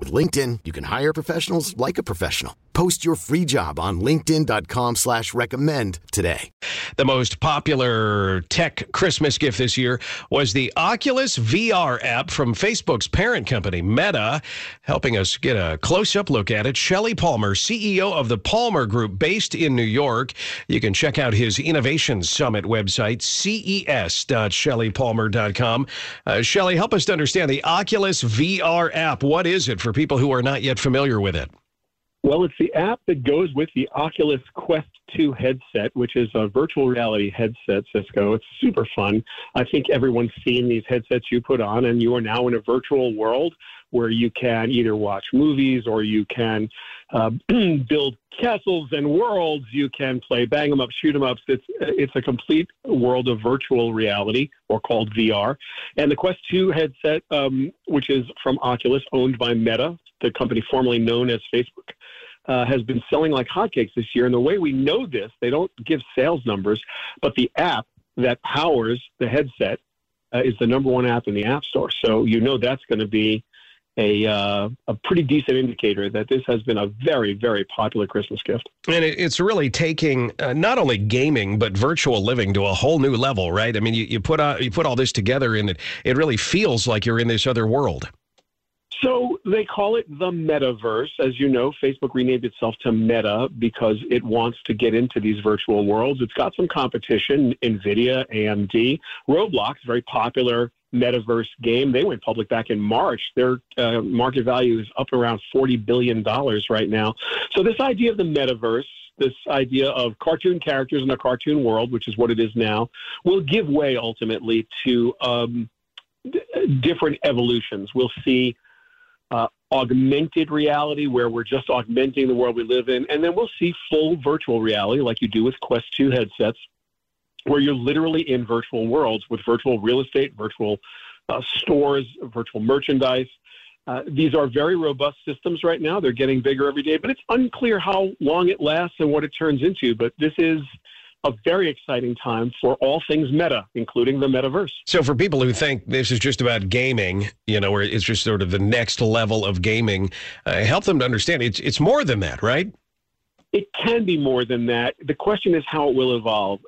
With LinkedIn, you can hire professionals like a professional. Post your free job on linkedin.com slash recommend today. The most popular tech Christmas gift this year was the Oculus VR app from Facebook's parent company, Meta. Helping us get a close-up look at it, Shelly Palmer, CEO of the Palmer Group based in New York. You can check out his Innovation Summit website, ces.shellypalmer.com. Uh, Shelly, help us to understand the Oculus VR app. What is it for people who are not yet familiar with it? Well, it's the app that goes with the Oculus Quest 2 headset, which is a virtual reality headset, Cisco. It's super fun. I think everyone's seen these headsets you put on, and you are now in a virtual world where you can either watch movies or you can uh, build castles and worlds. You can play bang 'em up, shoot shoot 'em ups. It's it's a complete world of virtual reality, or called VR. And the Quest 2 headset, um, which is from Oculus, owned by Meta, the company formerly known as Facebook, uh, has been selling like hotcakes this year. And the way we know this, they don't give sales numbers, but the app that powers the headset uh, is the number one app in the App Store. So you know that's going to be a, uh, a pretty decent indicator that this has been a very, very popular Christmas gift. And it's really taking uh, not only gaming but virtual living to a whole new level, right? I mean, you, you put out, you put all this together, and it it really feels like you're in this other world. So they call it the metaverse. As you know, Facebook renamed itself to Meta because it wants to get into these virtual worlds. It's got some competition, NVIDIA, AMD, Roblox, very popular metaverse game. They went public back in March. Their uh, market value is up around $40 billion right now. So this idea of the metaverse, this idea of cartoon characters in a cartoon world, which is what it is now, will give way ultimately to um, d- different evolutions. We'll see uh, augmented reality, where we're just augmenting the world we live in, and then we'll see full virtual reality, like you do with Quest 2 headsets, where you're literally in virtual worlds with virtual real estate, virtual uh, stores, virtual merchandise. Uh, these are very robust systems right now. They're getting bigger every day, but it's unclear how long it lasts and what it turns into. But this is a very exciting time for all things meta, including the metaverse. So, for people who think this is just about gaming, you know, where it's just sort of the next level of gaming, uh, help them to understand it's it's more than that, right? It can be more than that. The question is how it will evolve.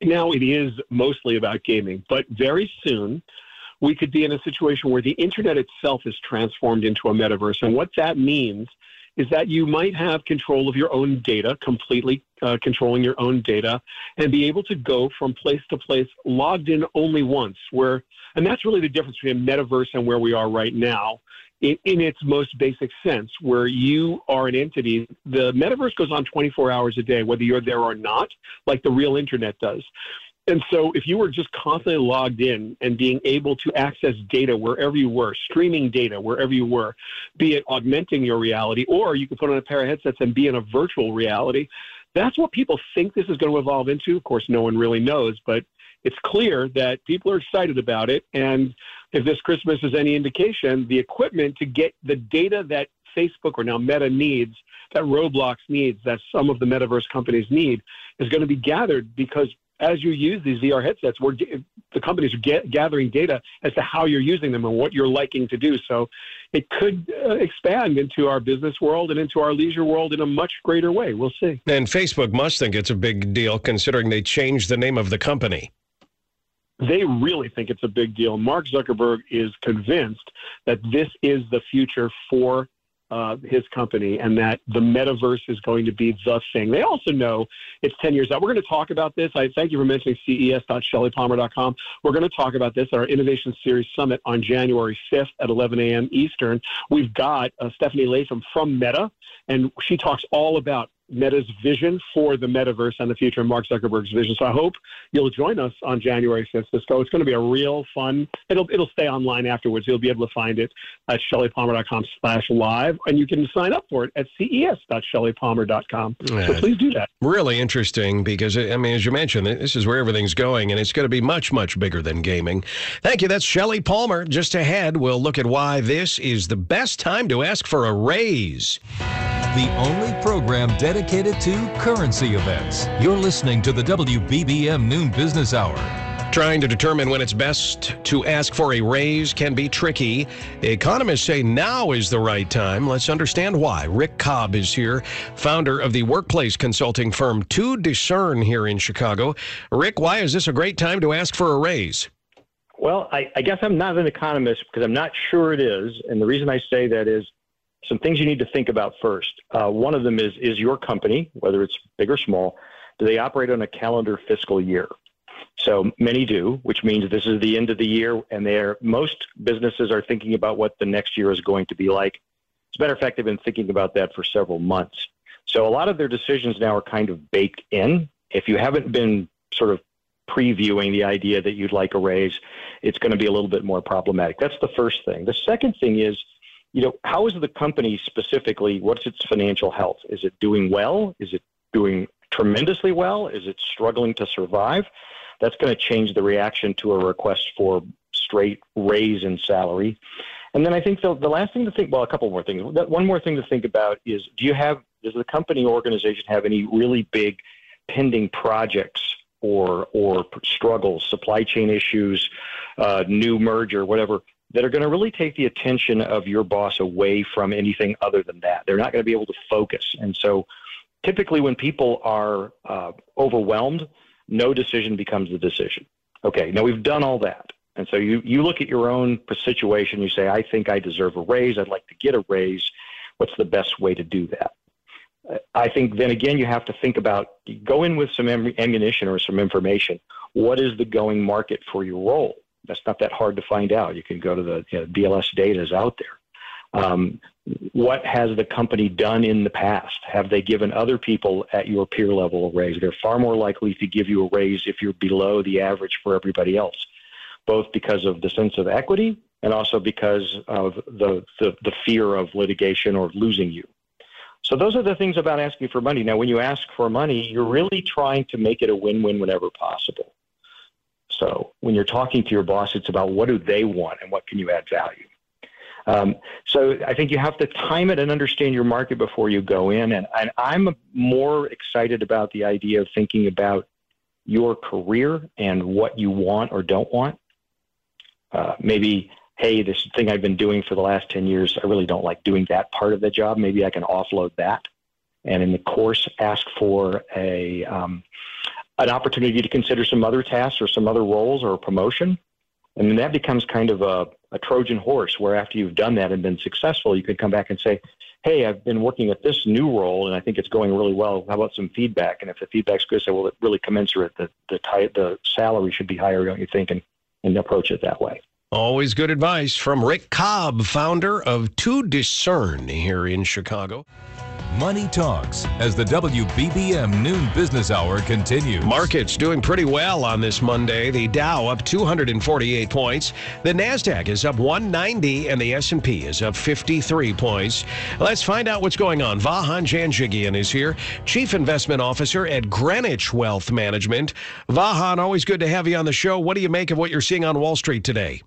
Now it is mostly about gaming, but very soon we could be in a situation where the internet itself is transformed into a metaverse. And what that means is that you might have control of your own data, completely uh, controlling your own data, and be able to go from place to place logged in only once. Where, and that's really the difference between metaverse and where we are right now. In, in its most basic sense, where you are an entity, the metaverse goes on 24 hours a day, whether you're there or not, like the real internet does. And so, if you were just constantly logged in and being able to access data wherever you were, streaming data wherever you were, be it augmenting your reality, or you could put on a pair of headsets and be in a virtual reality, that's what people think this is going to evolve into. Of course, no one really knows, but it's clear that people are excited about it. And if this Christmas is any indication, the equipment to get the data that Facebook or now Meta needs, that Roblox needs, that some of the metaverse companies need, is going to be gathered because as you use these VR headsets, we're, the companies are get, gathering data as to how you're using them and what you're liking to do. So it could uh, expand into our business world and into our leisure world in a much greater way. We'll see. And Facebook must think it's a big deal considering they changed the name of the company. They really think it's a big deal. Mark Zuckerberg is convinced that this is the future for uh, his company and that the metaverse is going to be the thing. They also know it's 10 years out. We're going to talk about this. I thank you for mentioning ces.shellypalmer.com. We're going to talk about this at our Innovation Series Summit on January 5th at 11 a.m. Eastern. We've got uh, Stephanie Latham from Meta, and she talks all about Meta's vision for the metaverse and the future, Mark Zuckerberg's vision. So I hope you'll join us on January 5th, Cisco. It's going to be a real fun. It'll it'll stay online afterwards. You'll be able to find it at shellypalmer.com slash live, and you can sign up for it at ces.shellypalmer.com. Yeah. So please do that. Really interesting because I mean, as you mentioned, this is where everything's going, and it's going to be much much bigger than gaming. Thank you. That's Shelly Palmer. Just ahead, we'll look at why this is the best time to ask for a raise the only program dedicated to currency events. You're listening to the WBBM Noon Business Hour. Trying to determine when it's best to ask for a raise can be tricky. Economists say now is the right time. Let's understand why. Rick Cobb is here, founder of the workplace consulting firm To Discern here in Chicago. Rick, why is this a great time to ask for a raise? Well, I, I guess I'm not an economist because I'm not sure it is. And the reason I say that is some things you need to think about first. Uh, one of them is is your company, whether it's big or small, do they operate on a calendar fiscal year? So many do, which means this is the end of the year, and they're most businesses are thinking about what the next year is going to be like. As a matter of fact, they've been thinking about that for several months. So a lot of their decisions now are kind of baked in. If you haven't been sort of previewing the idea that you'd like a raise, it's going to be a little bit more problematic. That's the first thing. The second thing is you know, how is the company specifically? What's its financial health? Is it doing well? Is it doing tremendously well? Is it struggling to survive? That's going to change the reaction to a request for straight raise in salary. And then I think the, the last thing to think, well, a couple more things. One more thing to think about is do you have, does the company organization have any really big pending projects or, or struggles, supply chain issues, uh, new merger, whatever, that are going to really take the attention of your boss away from anything other than that. They're not going to be able to focus. And so typically when people are uh, overwhelmed, no decision becomes the decision. Okay, now we've done all that. And so you, you look at your own situation, you say, I think I deserve a raise. I'd like to get a raise. What's the best way to do that? I think then again, you have to think about go in with some ammunition or some information. What is the going market for your role? That's not that hard to find out. You can go to the you know, BLS data is out there. Um, what has the company done in the past? Have they given other people at your peer level a raise? They're far more likely to give you a raise if you're below the average for everybody else, both because of the sense of equity and also because of the, the, the fear of litigation or losing you. So those are the things about asking for money. Now, when you ask for money, you're really trying to make it a win-win whenever possible. So when you're talking to your boss, it's about what do they want and what can you add value. Um, so I think you have to time it and understand your market before you go in. And, and I'm more excited about the idea of thinking about your career and what you want or don't want. Uh, maybe, hey, this thing I've been doing for the last 10 years, I really don't like doing that part of the job. Maybe I can offload that. And in the course, ask for a, um, an opportunity to consider some other tasks or some other roles or a promotion. And then that becomes kind of a, a Trojan horse where after you've done that and been successful, you could come back and say, Hey, I've been working at this new role and I think it's going really well. How about some feedback? And if the feedback's good, say, well, it really commensurate. The, the, the salary should be higher, don't you think? And, and approach it that way. Always good advice from Rick Cobb, founder of To Discern here in Chicago. Money Talks as the WBBM Noon Business Hour continues. Markets doing pretty well on this Monday. The Dow up 248 points. The Nasdaq is up 190 and the S&P is up 53 points. Let's find out what's going on. Vahan Janjigian is here, Chief Investment Officer at Greenwich Wealth Management. Vahan, always good to have you on the show. What do you make of what you're seeing on Wall Street today?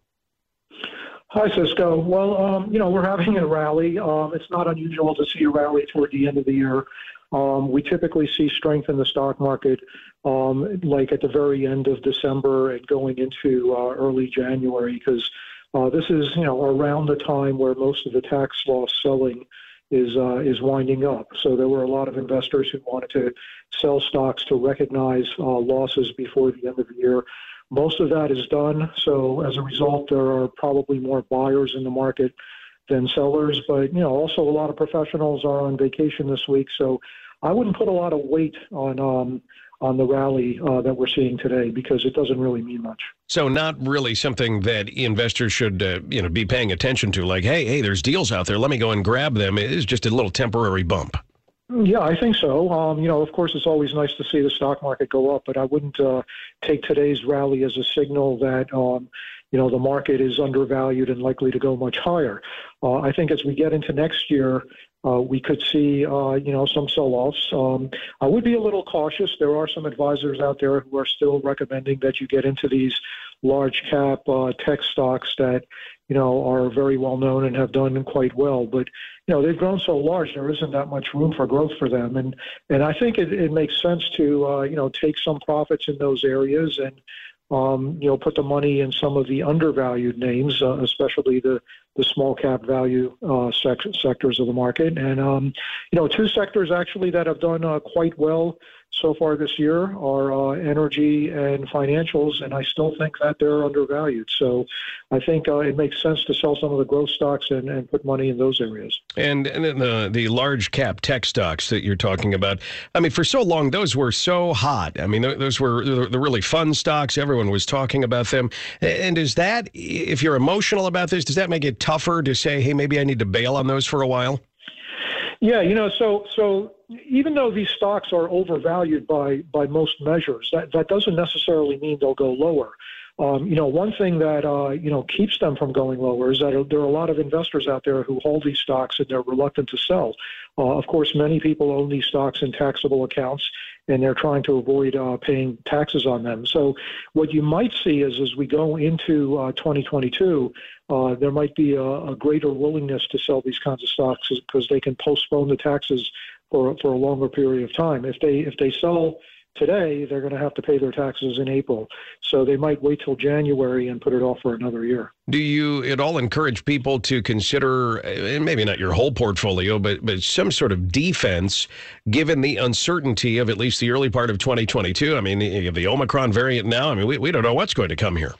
Hi, Cisco. Well, um, you know, we're having a rally. Um, it's not unusual to see a rally toward the end of the year. Um, we typically see strength in the stock market, um, like at the very end of December and going into uh, early January, because uh, this is, you know, around the time where most of the tax loss selling is uh, is winding up. So there were a lot of investors who wanted to sell stocks to recognize uh, losses before the end of the year. Most of that is done. So as a result, there are probably more buyers in the market than sellers. But you know, also a lot of professionals are on vacation this week, so I wouldn't put a lot of weight on um, on the rally uh, that we're seeing today because it doesn't really mean much. So, not really something that investors should uh, you know be paying attention to. Like, hey, hey, there's deals out there. Let me go and grab them. It is just a little temporary bump. Yeah, I think so. Um, you know, of course, it's always nice to see the stock market go up, but I wouldn't uh, take today's rally as a signal that um, you know the market is undervalued and likely to go much higher. Uh, I think as we get into next year, uh, we could see uh, you know some sell-offs. Um, I would be a little cautious. There are some advisors out there who are still recommending that you get into these large cap uh, tech stocks that you know are very well known and have done quite well, but you know they've grown so large there isn't that much room for growth for them. And and I think it, it makes sense to uh, you know take some profits in those areas and um, you know put the money in some of the undervalued names uh, especially the the small cap value uh, sec- sectors of the market. And um, you know two sectors actually that have done uh, quite well so far this year are uh, energy and financials, and I still think that they're undervalued. So I think uh, it makes sense to sell some of the growth stocks and, and put money in those areas. And, and the the large cap tech stocks that you're talking about, I mean, for so long those were so hot. I mean, those were the really fun stocks. Everyone was talking about them. And is that, if you're emotional about this, does that make it tougher to say, hey, maybe I need to bail on those for a while? Yeah, you know, so so even though these stocks are overvalued by by most measures, that that doesn't necessarily mean they'll go lower. Um, you know, one thing that uh, you know keeps them from going lower is that there are a lot of investors out there who hold these stocks and they're reluctant to sell. Uh, of course, many people own these stocks in taxable accounts, and they're trying to avoid uh, paying taxes on them. So, what you might see is as we go into uh, 2022, uh, there might be a, a, greater willingness to sell these kinds of stocks because they can postpone the taxes for for a longer period of time. If they if they sell today, they're going to have to pay their taxes in April. So they might wait till January and put it off for another year. Do you at all encourage people to consider, maybe not your whole portfolio, but but some sort of defense, given the uncertainty of at least the early part of 2022? I mean, you have the Omicron variant now. I mean, we, we don't know what's going to come here.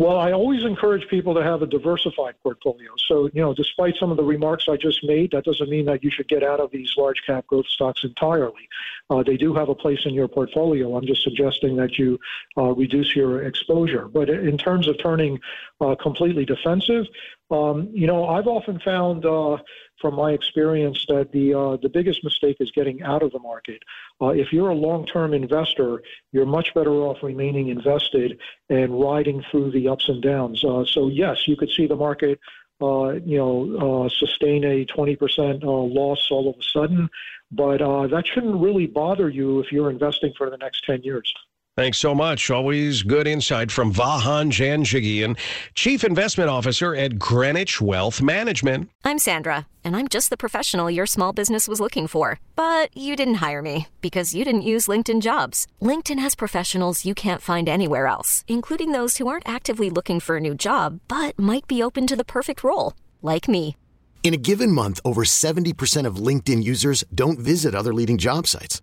Well, I always encourage people to have a diversified portfolio. So, you know, despite some of the remarks I just made, that doesn't mean that you should get out of these large cap growth stocks entirely. Uh, they do have a place in your portfolio. I'm just suggesting that you uh, reduce your exposure. But in terms of turning uh, completely defensive, um, you know, I've often found uh, from my experience that the uh, the biggest mistake is getting out of the market. Uh, if you're a long-term investor, you're much better off remaining invested and riding through the ups and downs. Uh, so yes, you could see the market, uh, you know, uh, sustain a 20% uh, loss all of a sudden, but that shouldn't really bother you if you're investing for the next 10 years. Thanks so much. Always good insight from Vahan Janjigian, Chief Investment Officer at Greenwich Wealth Management. I'm Sandra, and I'm just the professional your small business was looking for. But you didn't hire me because you didn't use LinkedIn jobs. LinkedIn has professionals you can't find anywhere else, including those who aren't actively looking for a new job but might be open to the perfect role, like me. In a given month, over 70% of LinkedIn users don't visit other leading job sites.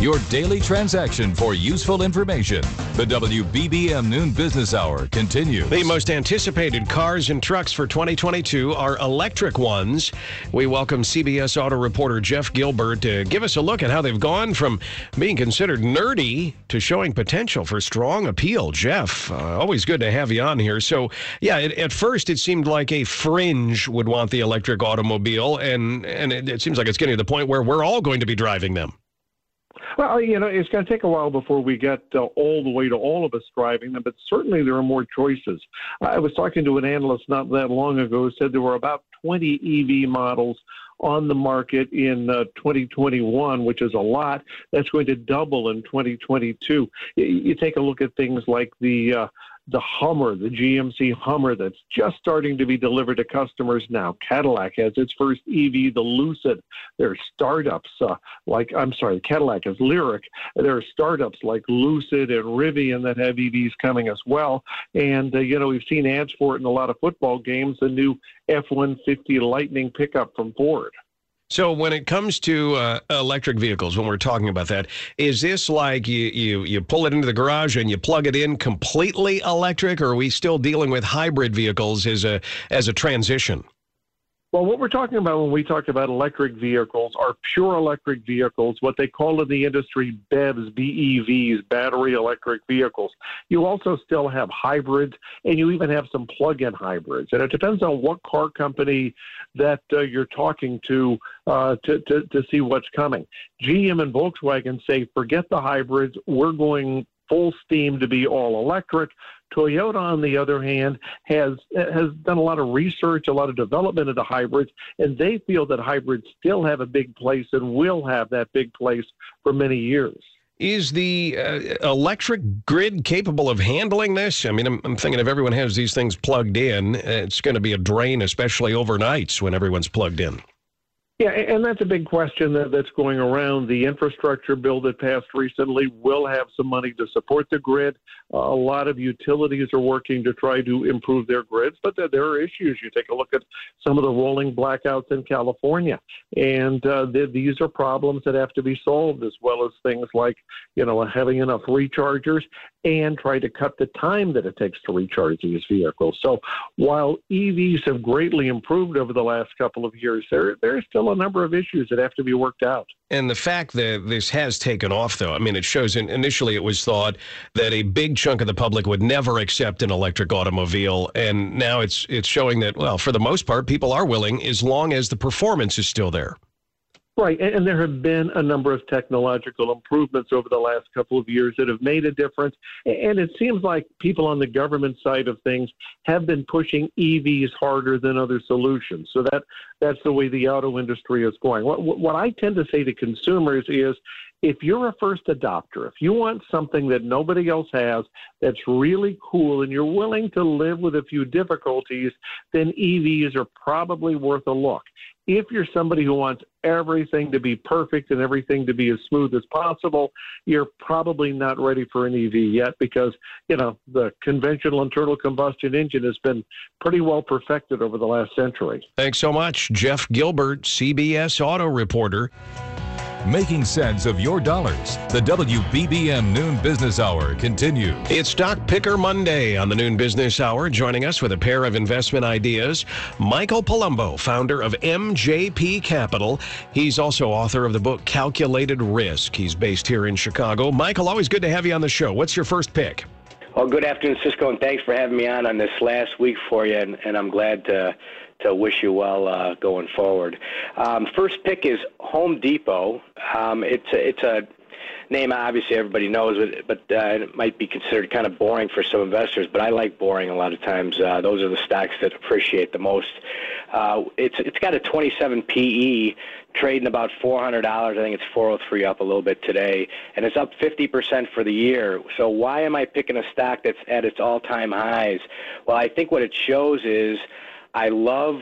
Your daily transaction for useful information. The WBBM Noon Business Hour continues. The most anticipated cars and trucks for 2022 are electric ones. We welcome CBS Auto reporter Jeff Gilbert to give us a look at how they've gone from being considered nerdy to showing potential for strong appeal. Jeff, uh, always good to have you on here. So, yeah, it, at first it seemed like a fringe would want the electric automobile, and, and it, it seems like it's getting to the point where we're all going to be driving them. Well, you know, it's going to take a while before we get uh, all the way to all of us driving them, but certainly there are more choices. I was talking to an analyst not that long ago who said there were about 20 EV models on the market in uh, 2021, which is a lot. That's going to double in 2022. You, you take a look at things like the uh, the Hummer, the GMC Hummer that's just starting to be delivered to customers now. Cadillac has its first EV, the Lucid. There are startups uh, like, I'm sorry, Cadillac is Lyriq. There are startups like Lucid and Rivian that have EVs coming as well. And, uh, you know, we've seen ads for it in a lot of football games, the new F 150 Lightning pickup from Ford. So when it comes to uh, electric vehicles, when we're talking about that, is this like you, you you pull it into the garage and you plug it in completely electric, or are we still dealing with hybrid vehicles as a as a transition? Well, what we're talking about when we talk about electric vehicles are pure electric vehicles, what they call in the industry BEVs, BEVs, battery electric vehicles. You also still have hybrids, and you even have some plug in hybrids. And it depends on what car company that uh, you're talking to, uh, to, to, to see what's coming. GM and Volkswagen say, forget the hybrids, we're going full steam to be all electric. Toyota, on the other hand, has has done a lot of research, a lot of development into hybrids, and they feel that hybrids still have a big place and will have that big place for many years. Is the uh, electric grid capable of handling this? I mean, I'm, I'm, thinking if everyone has these things plugged in, it's going to be a drain, especially overnights when everyone's plugged in. Yeah, and that's a big question that, that's going around. The infrastructure bill that passed recently will have some money to support the grid. Uh, a lot of utilities are working to try to improve their grids, but there, there, are issues. You take a look at some of the rolling blackouts in California, and uh, these are problems that have to be solved, as well as things like, you know, having enough rechargers and try to cut the time that it takes to recharge these vehicles. So while EVs have greatly improved over the last couple of years, there there's still a number of issues that have to be worked out. And the fact that this has taken off, though, I mean, it shows in, initially it was thought that a big chunk of the public would never accept an electric automobile. And now it's it's showing that, well, for the most part, people are willing as long as the performance is still there. Right, and, there have been a number of technological improvements over the last couple of years that have made a difference. And it seems like people on the government side of things have been pushing EVs harder than other solutions. So that that's the way the auto industry is going. What, what I tend to say to consumers is, if you're a first adopter, if you want something that nobody else has that's really cool and you're willing to live with a few difficulties, then EVs are probably worth a look if you're somebody who wants everything to be perfect and everything to be as smooth as possible, you're probably not ready for an EV yet because, you know, the conventional internal combustion engine has been pretty well perfected over the last century. Thanks so much, Jeff Gilbert, CBS Auto Reporter making sense of your dollars. The WBBM Noon Business Hour continues. It's Stock Picker Monday on the Noon Business Hour. Joining us with a pair of investment ideas, Michael Palumbo, founder of MJP Capital. He's also author of the book Calculated Risk. He's based here in Chicago. Michael, always good to have you on the show. What's your first pick? Well, good afternoon, Cisco, and thanks for having me on on this last week for you. And, and I'm glad to to wish you well uh, going forward. Um, first pick is Home Depot. Um, it's a, it's a name obviously everybody knows, but, but uh, it might be considered kind of boring for some investors. But I like boring a lot of times. Uh, those are the stocks that appreciate the most. Uh, it's it's got a 27 PE, trading about $400. I think it's 403 up a little bit today, and it's up 50% for the year. So why am I picking a stock that's at its all-time highs? Well, I think what it shows is I love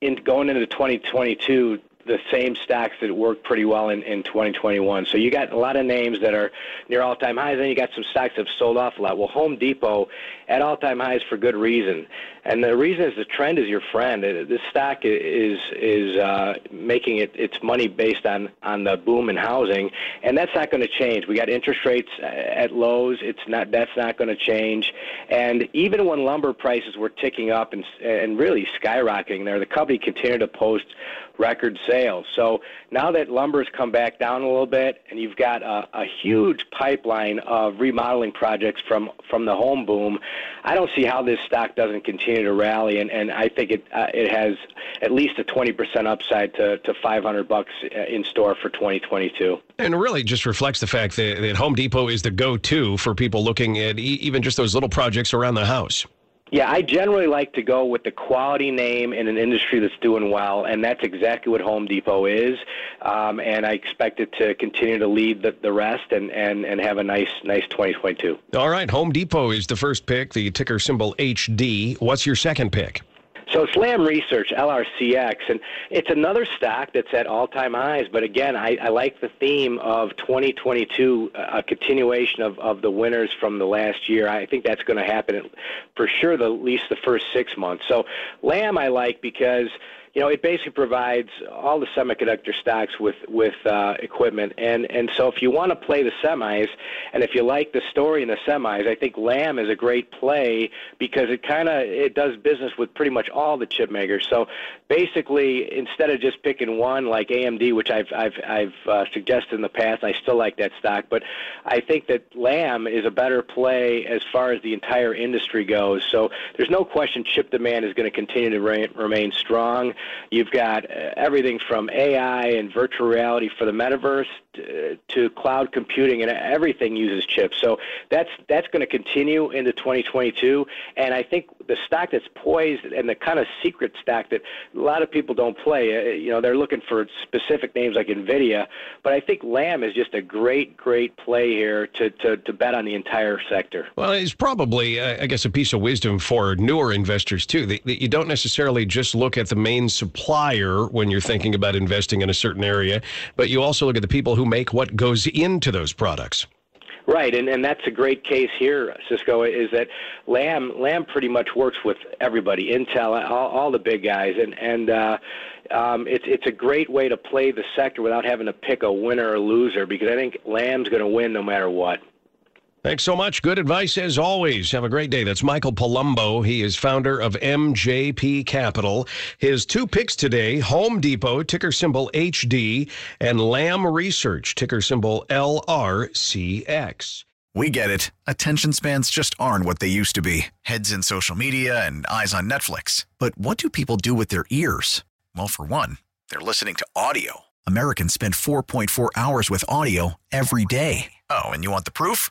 in going into 2022 the same stacks that worked pretty well in, in 2021. So you got a lot of names that are near all-time highs, and you got some stocks that have sold off a lot. Well, Home Depot at all-time highs for good reason, and the reason is the trend is your friend. This stock is is uh, making it its money based on on the boom in housing, and that's not going to change. We got interest rates at lows. It's not that's not going to change, and even when lumber prices were ticking up and and really skyrocketing there, the company continued to post record sales. So now that lumber's come back down a little bit, and you've got a, a huge pipeline of remodeling projects from from the home boom, I don't see how this stock doesn't continue to rally, and, and I think it uh, it has at least a 20% upside to, to 500 bucks uh, in store for 2022. And really just reflects the fact that, that Home Depot is the go-to for people looking at e- even just those little projects around the house. Yeah, I generally like to go with the quality name in an industry that's doing well, and that's exactly what Home Depot is. Um, and I expect it to continue to lead the, the rest and, and, and have a nice nice 2022. All right, Home Depot is the first pick, the ticker symbol HD. What's your second pick? So Lam Research, LRCX, and it's another stock that's at all-time highs. But again, I, I like the theme of 2022, uh, a continuation of, of the winners from the last year. I think that's going to happen for sure, the, at least the first six months. So Lam I like because you know, it basically provides all the semiconductor stocks with with uh, equipment, and and so if you want to play the semis, and if you like the story in the semis, I think Lam is a great play because it kind of it does business with pretty much all the chip makers. So basically, instead of just picking one like AMD, which I've I've I've uh, suggested in the past, I still like that stock, but I think that Lam is a better play as far as the entire industry goes. So there's no question chip demand is going to continue to re- remain strong. You've got uh, everything from AI and virtual reality for the metaverse to, to cloud computing, and everything uses chips. So that's that's going to continue into 2022. And I think the stock that's poised and the kind of secret stock that a lot of people don't play, uh, you know, they're looking for specific names like Nvidia, but I think Lam is just a great, great play here to to, to bet on the entire sector. Well, it's probably, uh, I guess, a piece of wisdom for newer investors too. That, that you don't necessarily just look at the main supplier when you're thinking about investing in a certain area, but you also look at the people who make what goes into those products. Right, and, and that's a great case here, Cisco, is that Lam Lam pretty much works with everybody, Intel, all, all the big guys, and and uh, um, it's it's a great way to play the sector without having to pick a winner or loser because I think Lam's going to win no matter what. Thanks so much. Good advice as always. Have a great day. That's Michael Palumbo. He is founder of MJP Capital. His two picks today Home Depot, ticker symbol HD, and Lam Research, ticker symbol LRCX. We get it. Attention spans just aren't what they used to be heads in social media and eyes on Netflix. But what do people do with their ears? Well, for one, they're listening to audio. Americans spend 4.4 hours with audio every day. Oh, and you want the proof?